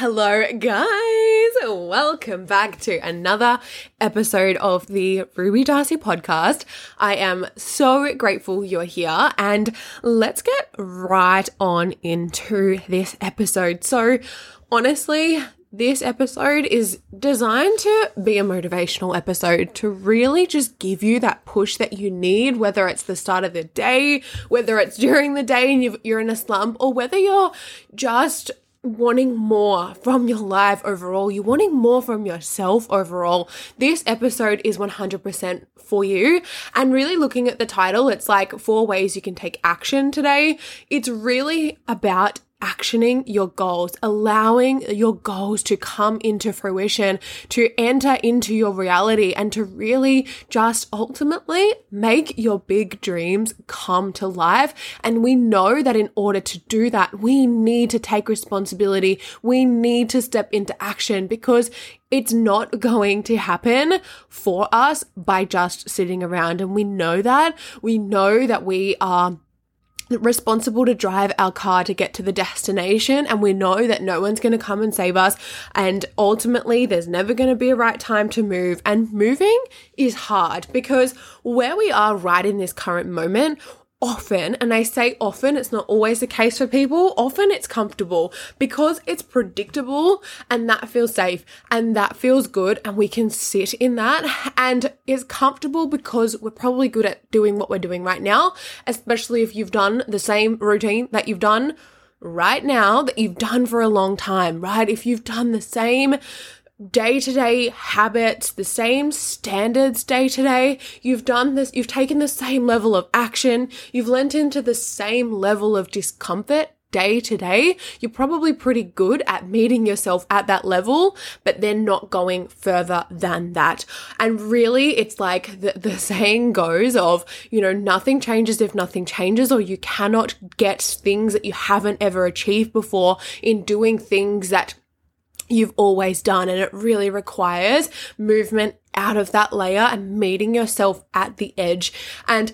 Hello, guys. Welcome back to another episode of the Ruby Darcy podcast. I am so grateful you're here, and let's get right on into this episode. So, honestly, this episode is designed to be a motivational episode to really just give you that push that you need, whether it's the start of the day, whether it's during the day and you are in a slump, or whether you're just wanting more from your life overall, you're wanting more from yourself overall, this episode is 100% for you. And really looking at the title, it's like four ways you can take action today. It's really about actioning your goals, allowing your goals to come into fruition, to enter into your reality and to really just ultimately make your big dreams come to life. And we know that in order to do that, we need to take responsibility. We need to step into action because it's not going to happen for us by just sitting around. And we know that. We know that we are responsible to drive our car to get to the destination and we know that no one's going to come and save us and ultimately there's never going to be a right time to move and moving is hard because where we are right in this current moment often, and I say often, it's not always the case for people, often it's comfortable because it's predictable and that feels safe and that feels good and we can sit in that and it's comfortable because we're probably good at doing what we're doing right now, especially if you've done the same routine that you've done right now that you've done for a long time, right? If you've done the same day to day habits, the same standards day to day. You've done this, you've taken the same level of action, you've lent into the same level of discomfort day to day, you're probably pretty good at meeting yourself at that level, but then not going further than that. And really, it's like the, the saying goes of, you know, nothing changes if nothing changes, or you cannot get things that you haven't ever achieved before in doing things that you've always done. And it really requires movement out of that layer and meeting yourself at the edge. And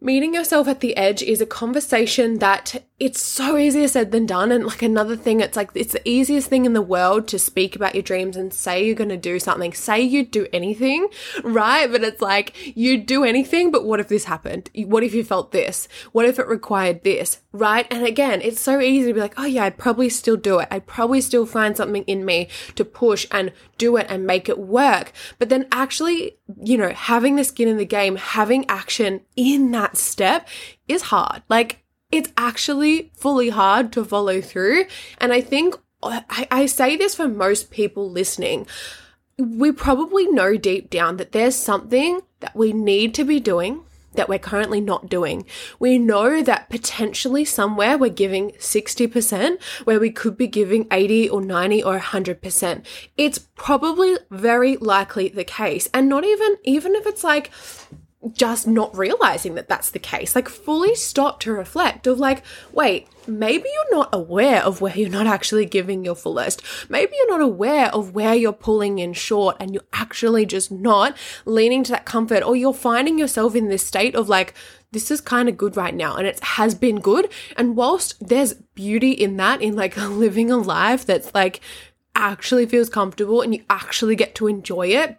meeting yourself at the edge is a conversation that it's so easier said than done. And like another thing, it's like it's the easiest thing in the world to speak about your dreams and say you're going to do something, say you'd do anything, right? But it's like you'd do anything, but what if this happened? What if you felt this? What if it required this, right? And again, it's so easy to be like, oh yeah, I'd probably still do it. I'd probably still find something in me to push and do it and make it work. But then actually, you know, having the skin in the game, having action in that step is hard. Like it's actually fully hard to follow through. And I think I, I say this for most people listening. We probably know deep down that there's something that we need to be doing that we're currently not doing. We know that potentially somewhere we're giving 60% where we could be giving 80 or 90 or 100%. It's probably very likely the case. And not even, even if it's like, just not realizing that that's the case. Like, fully stop to reflect of like, wait, maybe you're not aware of where you're not actually giving your fullest. Maybe you're not aware of where you're pulling in short and you're actually just not leaning to that comfort, or you're finding yourself in this state of like, this is kind of good right now and it has been good. And whilst there's beauty in that, in like living a life that's like actually feels comfortable and you actually get to enjoy it,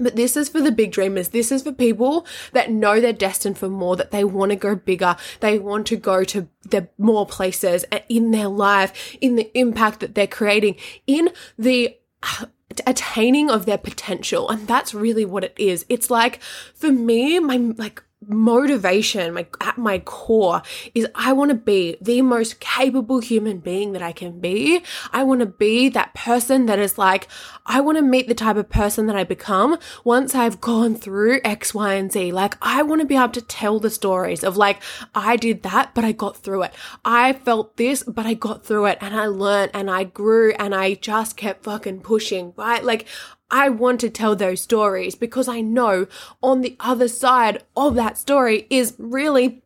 but this is for the big dreamers. This is for people that know they're destined for more, that they want to go bigger. They want to go to the more places in their life, in the impact that they're creating, in the uh, attaining of their potential. And that's really what it is. It's like, for me, my, like, motivation my at my core is I want to be the most capable human being that I can be. I want to be that person that is like I want to meet the type of person that I become once I've gone through X, Y, and Z. Like I want to be able to tell the stories of like I did that but I got through it. I felt this but I got through it and I learned and I grew and I just kept fucking pushing, right? Like I want to tell those stories because I know on the other side of that story is really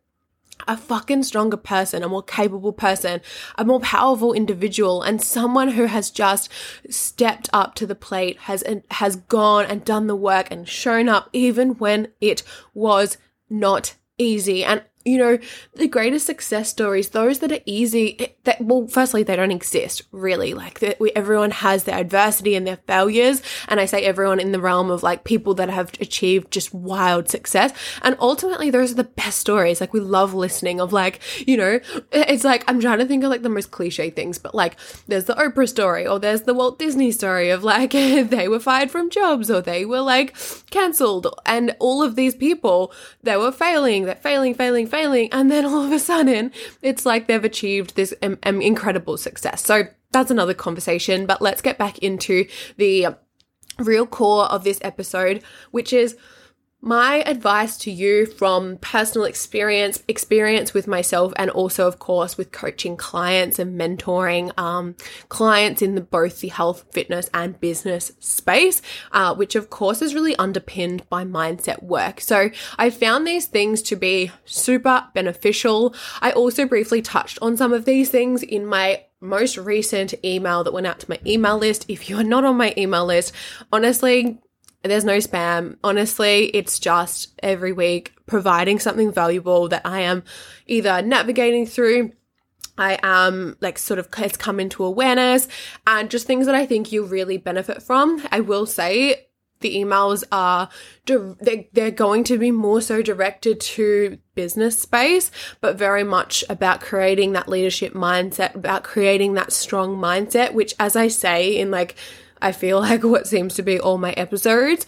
a fucking stronger person, a more capable person, a more powerful individual, and someone who has just stepped up to the plate, has has gone and done the work and shown up even when it was not easy. And you know, the greatest success stories, those that are easy, that, well, firstly, they don't exist really. Like that we, everyone has their adversity and their failures. And I say everyone in the realm of like people that have achieved just wild success. And ultimately, those are the best stories. Like we love listening of like, you know, it's like, I'm trying to think of like the most cliche things, but like there's the Oprah story or there's the Walt Disney story of like they were fired from jobs or they were like cancelled. And all of these people, they were failing, they're failing, failing, failing. And then all of a sudden, it's like they've achieved this um, um, incredible success. So that's another conversation, but let's get back into the real core of this episode, which is my advice to you from personal experience, experience with myself, and also, of course, with coaching clients and mentoring um, clients in the, both the health, fitness, and business space, uh, which of course is really underpinned by mindset work. So I found these things to be super beneficial. I also briefly touched on some of these things in my most recent email that went out to my email list. If you are not on my email list, honestly, there's no spam. Honestly, it's just every week providing something valuable that I am either navigating through I am like sort of has come into awareness and just things that I think you really benefit from. I will say the emails are they're, they're going to be more so directed to business space but very much about creating that leadership mindset about creating that strong mindset which as i say in like I feel like what seems to be all my episodes.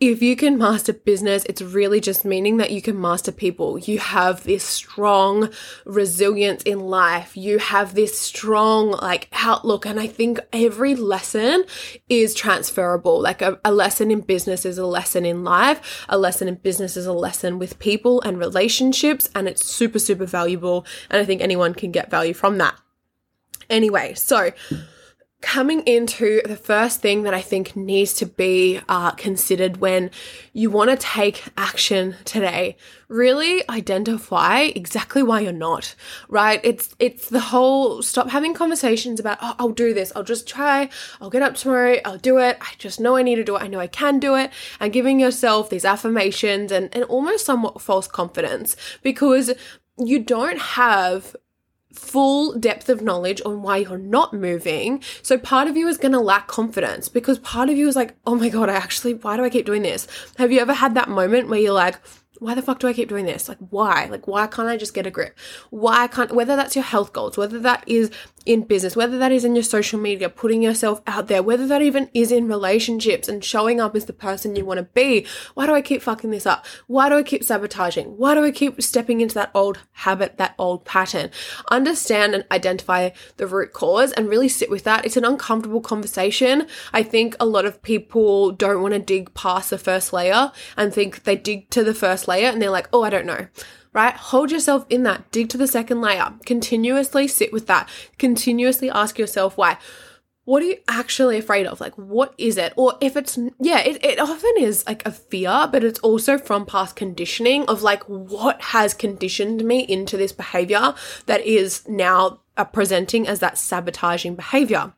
If you can master business, it's really just meaning that you can master people. You have this strong resilience in life. You have this strong like outlook. And I think every lesson is transferable. Like a, a lesson in business is a lesson in life. A lesson in business is a lesson with people and relationships. And it's super, super valuable. And I think anyone can get value from that. Anyway, so coming into the first thing that I think needs to be uh, considered when you want to take action today, really identify exactly why you're not, right? It's, it's the whole stop having conversations about, oh, I'll do this. I'll just try. I'll get up tomorrow. I'll do it. I just know I need to do it. I know I can do it. And giving yourself these affirmations and, and almost somewhat false confidence because you don't have full depth of knowledge on why you're not moving. So part of you is going to lack confidence because part of you is like, oh my God, I actually, why do I keep doing this? Have you ever had that moment where you're like, why the fuck do I keep doing this? Like, why? Like, why can't I just get a grip? Why can't, whether that's your health goals, whether that is in business, whether that is in your social media, putting yourself out there, whether that even is in relationships and showing up as the person you want to be. Why do I keep fucking this up? Why do I keep sabotaging? Why do I keep stepping into that old habit, that old pattern? Understand and identify the root cause and really sit with that. It's an uncomfortable conversation. I think a lot of people don't want to dig past the first layer and think they dig to the first layer and they're like, oh, I don't know right? Hold yourself in that. Dig to the second layer. Continuously sit with that. Continuously ask yourself why. What are you actually afraid of? Like, what is it? Or if it's, yeah, it, it often is like a fear, but it's also from past conditioning of like what has conditioned me into this behavior that is now presenting as that sabotaging behavior.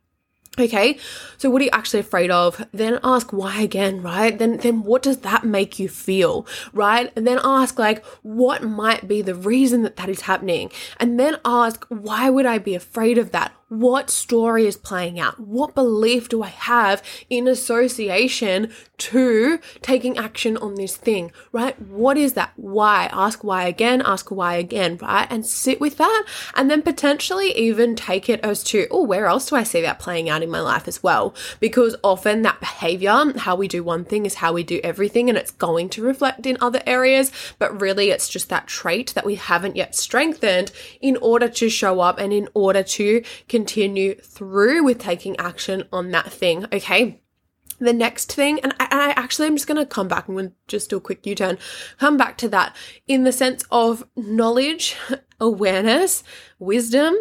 Okay, so what are you actually afraid of? Then ask why again, right? Then then what does that make you feel, right? And then ask like what might be the reason that that is happening? And then ask why would I be afraid of that? What story is playing out? What belief do I have in association to taking action on this thing, right? What is that? Why? Ask why again, ask why again, right? And sit with that and then potentially even take it as to, oh, where else do I see that playing out in my life as well? Because often that behavior, how we do one thing is how we do everything and it's going to reflect in other areas, but really it's just that trait that we haven't yet strengthened in order to show up and in order to continue through with taking action on that thing. Okay. The next thing, and I, and I actually I'm just going to come back. Going just do a quick U turn. Come back to that in the sense of knowledge, awareness, wisdom,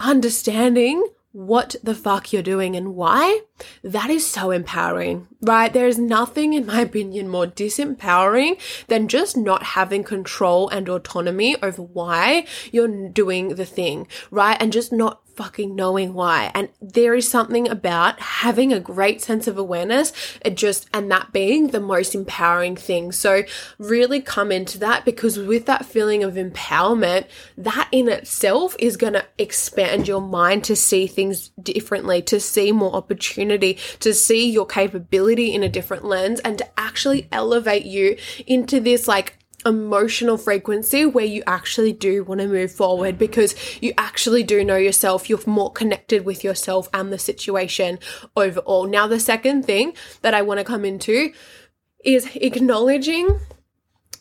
understanding what the fuck you're doing and why, that is so empowering, right? There is nothing, in my opinion, more disempowering than just not having control and autonomy over why you're doing the thing, right? And just not fucking knowing why. And there is something about having a great sense of awareness, it just, and that being the most empowering thing. So really come into that because with that feeling of empowerment, that in itself is going to expand your mind to see things differently, to see more opportunity, to see your capability in a different lens and to actually elevate you into this like emotional frequency where you actually do want to move forward because you actually do know yourself. You're more connected with yourself and the situation overall. Now, the second thing that I want to come into is acknowledging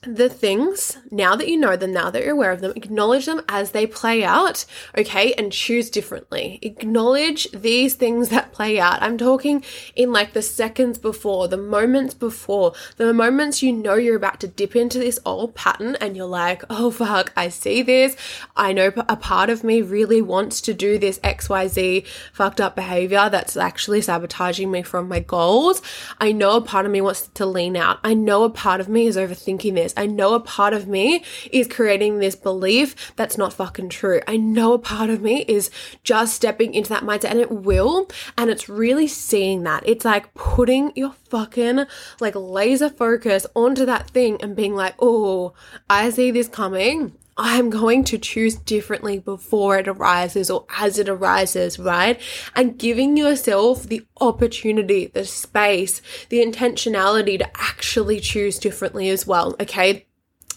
the things, now that you know them, now that you're aware of them, acknowledge them as they play out, okay, and choose differently. Acknowledge these things that play out. I'm talking in like the seconds before, the moments before, the moments you know you're about to dip into this old pattern and you're like, oh fuck, I see this. I know a part of me really wants to do this XYZ fucked up behavior that's actually sabotaging me from my goals. I know a part of me wants to lean out. I know a part of me is overthinking this. I know a part of me is creating this belief that's not fucking true. I know a part of me is just stepping into that mindset and it will. And it's really seeing that. It's like putting your fucking like laser focus onto that thing and being like, oh, I see this coming. I'm going to choose differently before it arises or as it arises, right? And giving yourself the opportunity, the space, the intentionality to actually choose differently as well, okay?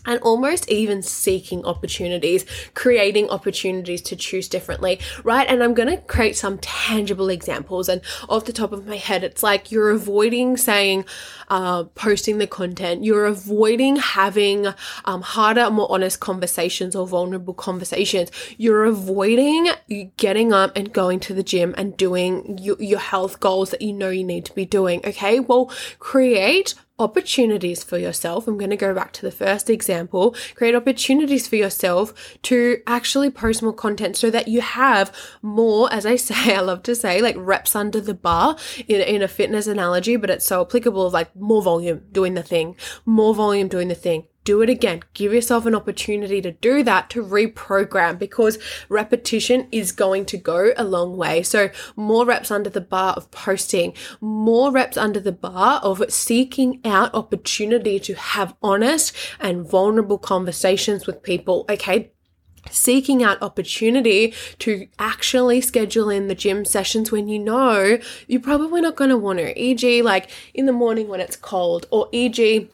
And almost even seeking opportunities, creating opportunities to choose differently, right? And I'm going to create some tangible examples. And off the top of my head, it's like you're avoiding saying, uh, posting the content, you're avoiding having um, harder, more honest conversations or vulnerable conversations. You're avoiding getting up and going to the gym and doing your, your health goals that you know you need to be doing. Okay. Well, create opportunities for yourself. I'm going to go back to the first example. Create opportunities for yourself to actually post more content so that you have more, as I say, I love to say, like reps under the bar in, in a fitness analogy, but it's so applicable of like more volume doing the thing, more volume doing the thing, do it again. Give yourself an opportunity to do that, to reprogram because repetition is going to go a long way. So more reps under the bar of posting, more reps under the bar of seeking out opportunity to have honest and vulnerable conversations with people. Okay seeking out opportunity to actually schedule in the gym sessions when you know you're probably not going to want to, e.g., like in the morning when it's cold, or e.g.,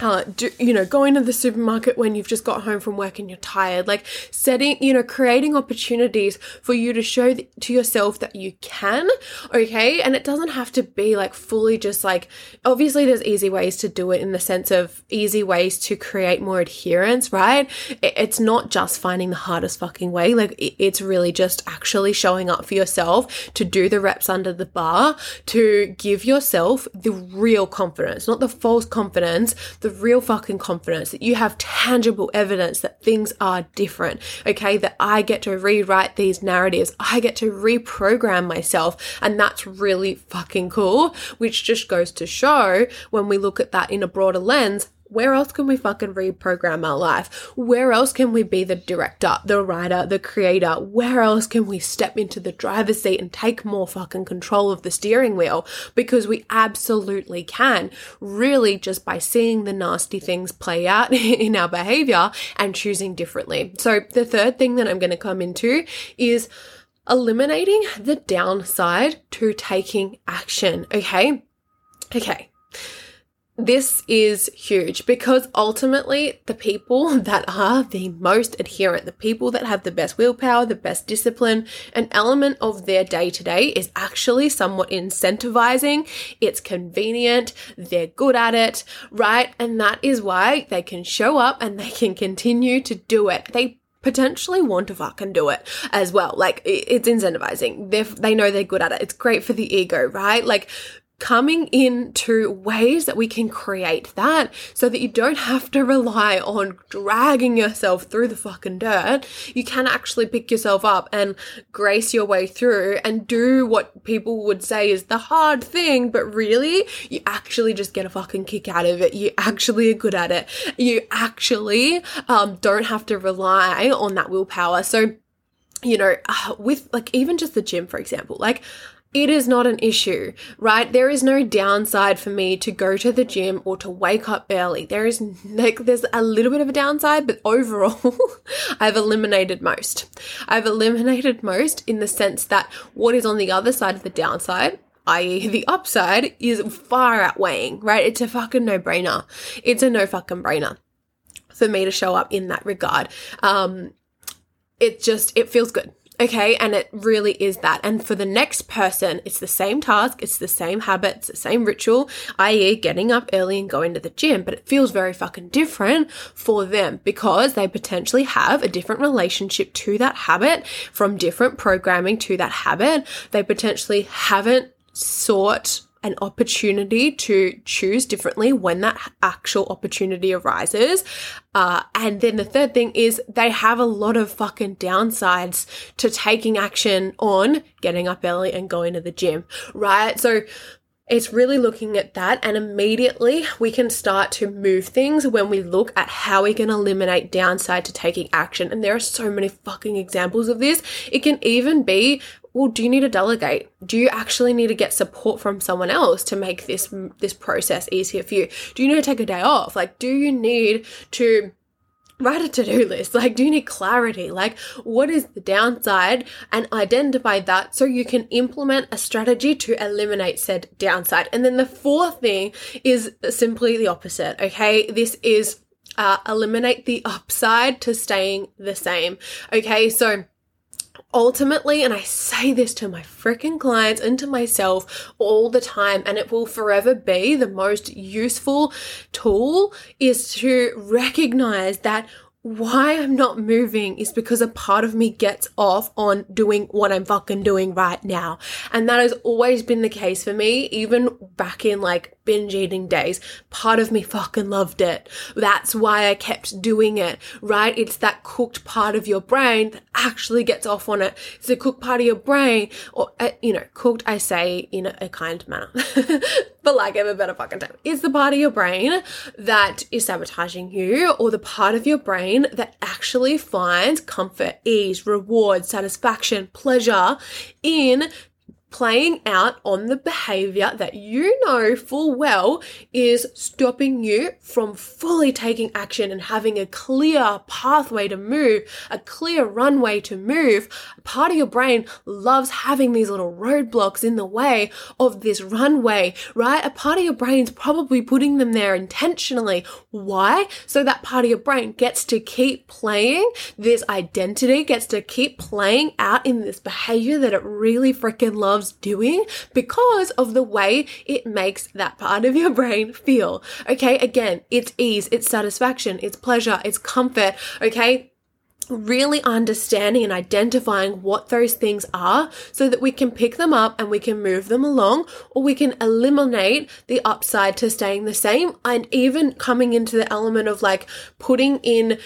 uh, do, you know, going to the supermarket when you've just got home from work and you're tired, like setting, you know, creating opportunities for you to show th- to yourself that you can, okay? And it doesn't have to be like fully just like, obviously, there's easy ways to do it in the sense of easy ways to create more adherence, right? It, it's not just finding the hardest fucking way, like, it, it's really just actually showing up for yourself to do the reps under the bar, to give yourself the real confidence, not the false confidence, the the real fucking confidence that you have tangible evidence that things are different. Okay. That I get to rewrite these narratives. I get to reprogram myself. And that's really fucking cool, which just goes to show when we look at that in a broader lens, where else can we fucking reprogram our life? Where else can we be the director, the writer, the creator? Where else can we step into the driver's seat and take more fucking control of the steering wheel? Because we absolutely can, really, just by seeing the nasty things play out in our behavior and choosing differently. So, the third thing that I'm going to come into is eliminating the downside to taking action. Okay. Okay this is huge because ultimately the people that are the most adherent, the people that have the best willpower, the best discipline, an element of their day to day is actually somewhat incentivizing. It's convenient. They're good at it, right? And that is why they can show up and they can continue to do it. They potentially want to fucking do it as well. Like it's incentivizing. They they know they're good at it. It's great for the ego, right? Like coming into ways that we can create that so that you don't have to rely on dragging yourself through the fucking dirt. You can actually pick yourself up and grace your way through and do what people would say is the hard thing, but really, you actually just get a fucking kick out of it. You actually are good at it. You actually um, don't have to rely on that willpower. So, you know, uh, with like even just the gym, for example, like it is not an issue, right? There is no downside for me to go to the gym or to wake up early. There is like, there's a little bit of a downside, but overall, I've eliminated most. I've eliminated most in the sense that what is on the other side of the downside i.e., the upside, is far outweighing, right? It's a fucking no brainer. It's a no fucking brainer for me to show up in that regard. Um, it just, it feels good. Okay, and it really is that. And for the next person, it's the same task, it's the same habits, the same ritual, i.e., getting up early and going to the gym, but it feels very fucking different for them because they potentially have a different relationship to that habit from different programming to that habit. They potentially haven't sought an opportunity to choose differently when that actual opportunity arises. Uh, and then the third thing is they have a lot of fucking downsides to taking action on getting up early and going to the gym, right? So it's really looking at that and immediately we can start to move things when we look at how we can eliminate downside to taking action. And there are so many fucking examples of this. It can even be well, do you need to delegate? Do you actually need to get support from someone else to make this this process easier for you? Do you need to take a day off? Like, do you need to write a to-do list? Like, do you need clarity? Like, what is the downside? And identify that so you can implement a strategy to eliminate said downside. And then the fourth thing is simply the opposite. Okay. This is uh, eliminate the upside to staying the same. Okay. So, ultimately, and I say this to my freaking clients and to myself all the time, and it will forever be the most useful tool is to recognize that why I'm not moving is because a part of me gets off on doing what I'm fucking doing right now. And that has always been the case for me, even back in like binge eating days. Part of me fucking loved it. That's why I kept doing it, right? It's that cooked part of your brain that actually gets off on it. It's the cooked part of your brain, or, uh, you know, cooked, I say in a, a kind manner, like I have a better fucking time. Is the part of your brain that is sabotaging you, or the part of your brain that actually finds comfort, ease, reward, satisfaction, pleasure in playing out on the behavior that you know full well is stopping you from fully taking action and having a clear pathway to move, a clear runway to move. A part of your brain loves having these little roadblocks in the way of this runway, right? A part of your brain's probably putting them there intentionally. Why? So that part of your brain gets to keep playing this identity, gets to keep playing out in this behavior that it really freaking loves loves doing because of the way it makes that part of your brain feel. Okay, again, it's ease, it's satisfaction, it's pleasure, it's comfort. Okay, really understanding and identifying what those things are so that we can pick them up and we can move them along or we can eliminate the upside to staying the same and even coming into the element of like putting in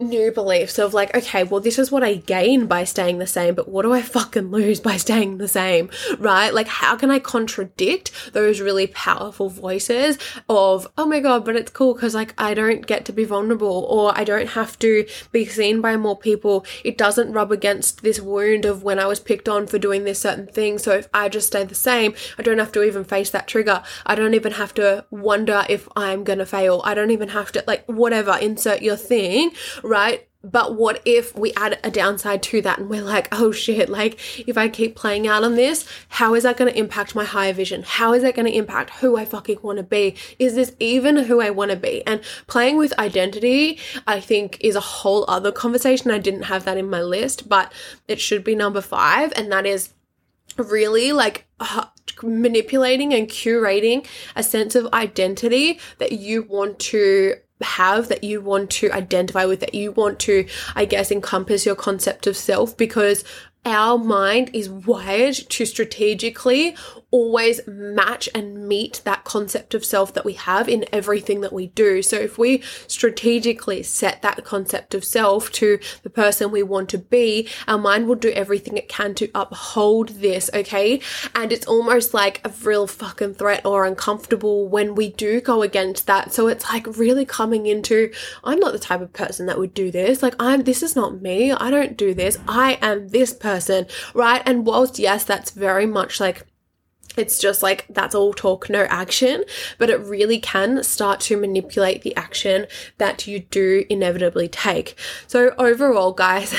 new beliefs of like, okay, well, this is what I gain by staying the same, but what do I fucking lose by staying the same, right? Like, how can I contradict those really powerful voices of, oh my God, but it's cool because like I don't get to be vulnerable or I don't have to be seen by more people. It doesn't rub against this wound of when I was picked on for doing this certain thing. So if I just stay the same, I don't have to even face that trigger. I don't even have to wonder if I'm gonna fail. I don't even have to, like, whatever, insert your thing right? But what if we add a downside to that and we're like, oh shit, like if I keep playing out on this, how is that going to impact my higher vision? How is that going to impact who I fucking want to be? Is this even who I want to be? And playing with identity, I think is a whole other conversation. I didn't have that in my list, but it should be number five. And that is really like uh, manipulating and curating a sense of identity that you want to have that you want to identify with, that you want to, I guess, encompass your concept of self because our mind is wired to strategically always match and meet that concept of self that we have in everything that we do. So if we strategically set that concept of self to the person we want to be, our mind will do everything it can to uphold this, okay? And it's almost like a real fucking threat or uncomfortable when we do go against that. So it's like really coming into, I'm not the type of person that would do this. Like I'm, this is not me. I don't do this. I am this person, right? And whilst yes, that's very much like it's just like that's all talk, no action, but it really can start to manipulate the action that you do inevitably take. So, overall, guys,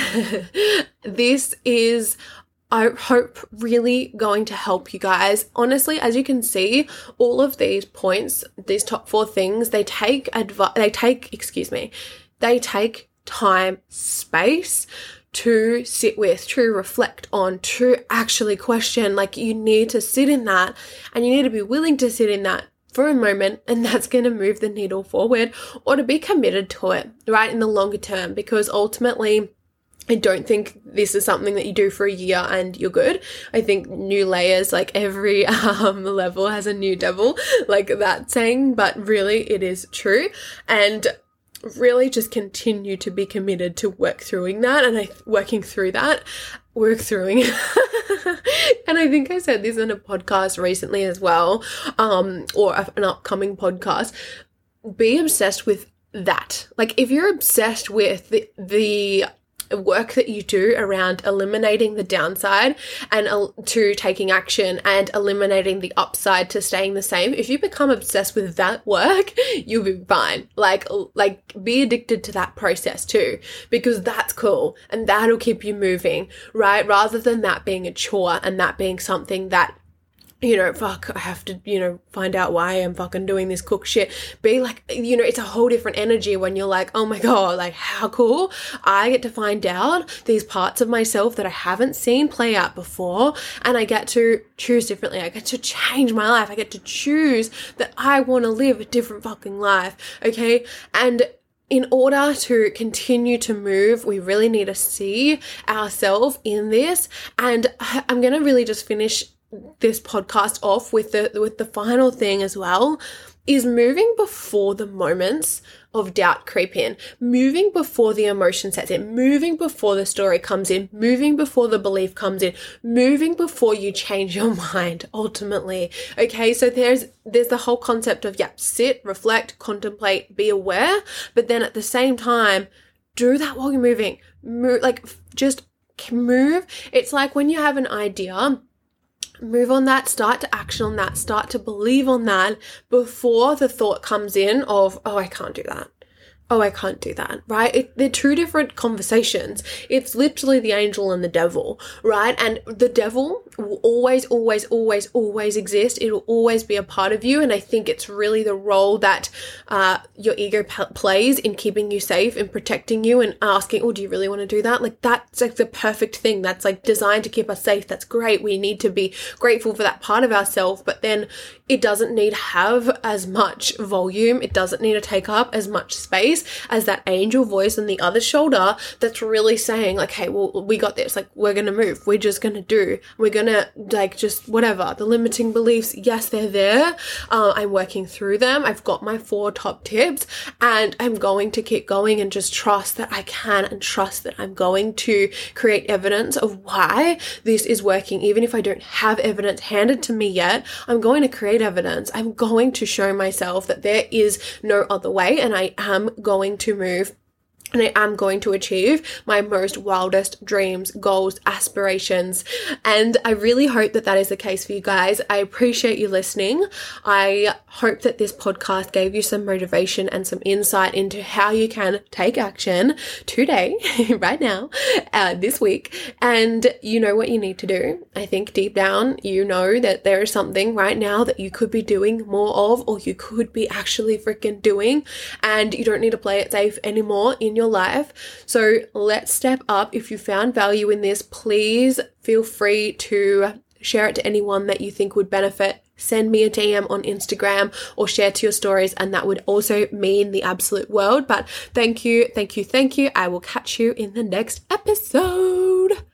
this is I hope really going to help you guys. Honestly, as you can see, all of these points, these top four things, they take advice, they take, excuse me, they take time, space to sit with, to reflect on, to actually question. Like you need to sit in that and you need to be willing to sit in that for a moment and that's going to move the needle forward or to be committed to it, right, in the longer term because ultimately I don't think this is something that you do for a year and you're good. I think new layers, like every um, level has a new devil, like that saying, but really it is true. And really just continue to be committed to work throughing that and I working through that work throughing and I think I said this in a podcast recently as well um or an upcoming podcast. Be obsessed with that. Like if you're obsessed with the the work that you do around eliminating the downside and uh, to taking action and eliminating the upside to staying the same. If you become obsessed with that work you'll be fine. Like like be addicted to that process too because that's cool and that'll keep you moving right? Rather than that being a chore and that being something that you know, fuck, I have to, you know, find out why I'm fucking doing this cook shit. Be like, you know, it's a whole different energy when you're like, oh my God, like how cool. I get to find out these parts of myself that I haven't seen play out before. And I get to choose differently. I get to change my life. I get to choose that I want to live a different fucking life. Okay. And in order to continue to move, we really need to see ourselves in this. And I'm going to really just finish this podcast off with the with the final thing as well is moving before the moments of doubt creep in, moving before the emotion sets in, moving before the story comes in, moving before the belief comes in, moving before you change your mind ultimately. Okay, so there's there's the whole concept of yeah, sit, reflect, contemplate, be aware, but then at the same time, do that while you're moving. Move like just move. It's like when you have an idea move on that, start to action on that, start to believe on that before the thought comes in of, oh, I can't do that oh, I can't do that, right? It, they're two different conversations. It's literally the angel and the devil, right? And the devil will always, always, always, always exist. It will always be a part of you. And I think it's really the role that uh, your ego p- plays in keeping you safe and protecting you and asking, oh, do you really want to do that? Like, that's like the perfect thing. That's like designed to keep us safe. That's great. We need to be grateful for that part of ourselves. But then it doesn't need have as much volume. It doesn't need to take up as much space as that angel voice on the other shoulder that's really saying like, hey, well, we got this. Like, we're going to move. We're just going to do. We're going to like just whatever. The limiting beliefs, yes, they're there. Uh, I'm working through them. I've got my four top tips and I'm going to keep going and just trust that I can and trust that I'm going to create evidence of why this is working. Even if I don't have evidence handed to me yet, I'm going to create evidence. I'm going to show myself that there is no other way and I am going to move and I am going to achieve my most wildest dreams, goals, aspirations. And I really hope that that is the case for you guys. I appreciate you listening. I hope that this podcast gave you some motivation and some insight into how you can take action today, right now, uh, this week. And you know what you need to do. I think deep down, you know that there is something right now that you could be doing more of, or you could be actually freaking doing. And you don't need to play it safe anymore in your your life. So let's step up. If you found value in this, please feel free to share it to anyone that you think would benefit. Send me a DM on Instagram or share to your stories, and that would also mean the absolute world. But thank you, thank you, thank you. I will catch you in the next episode.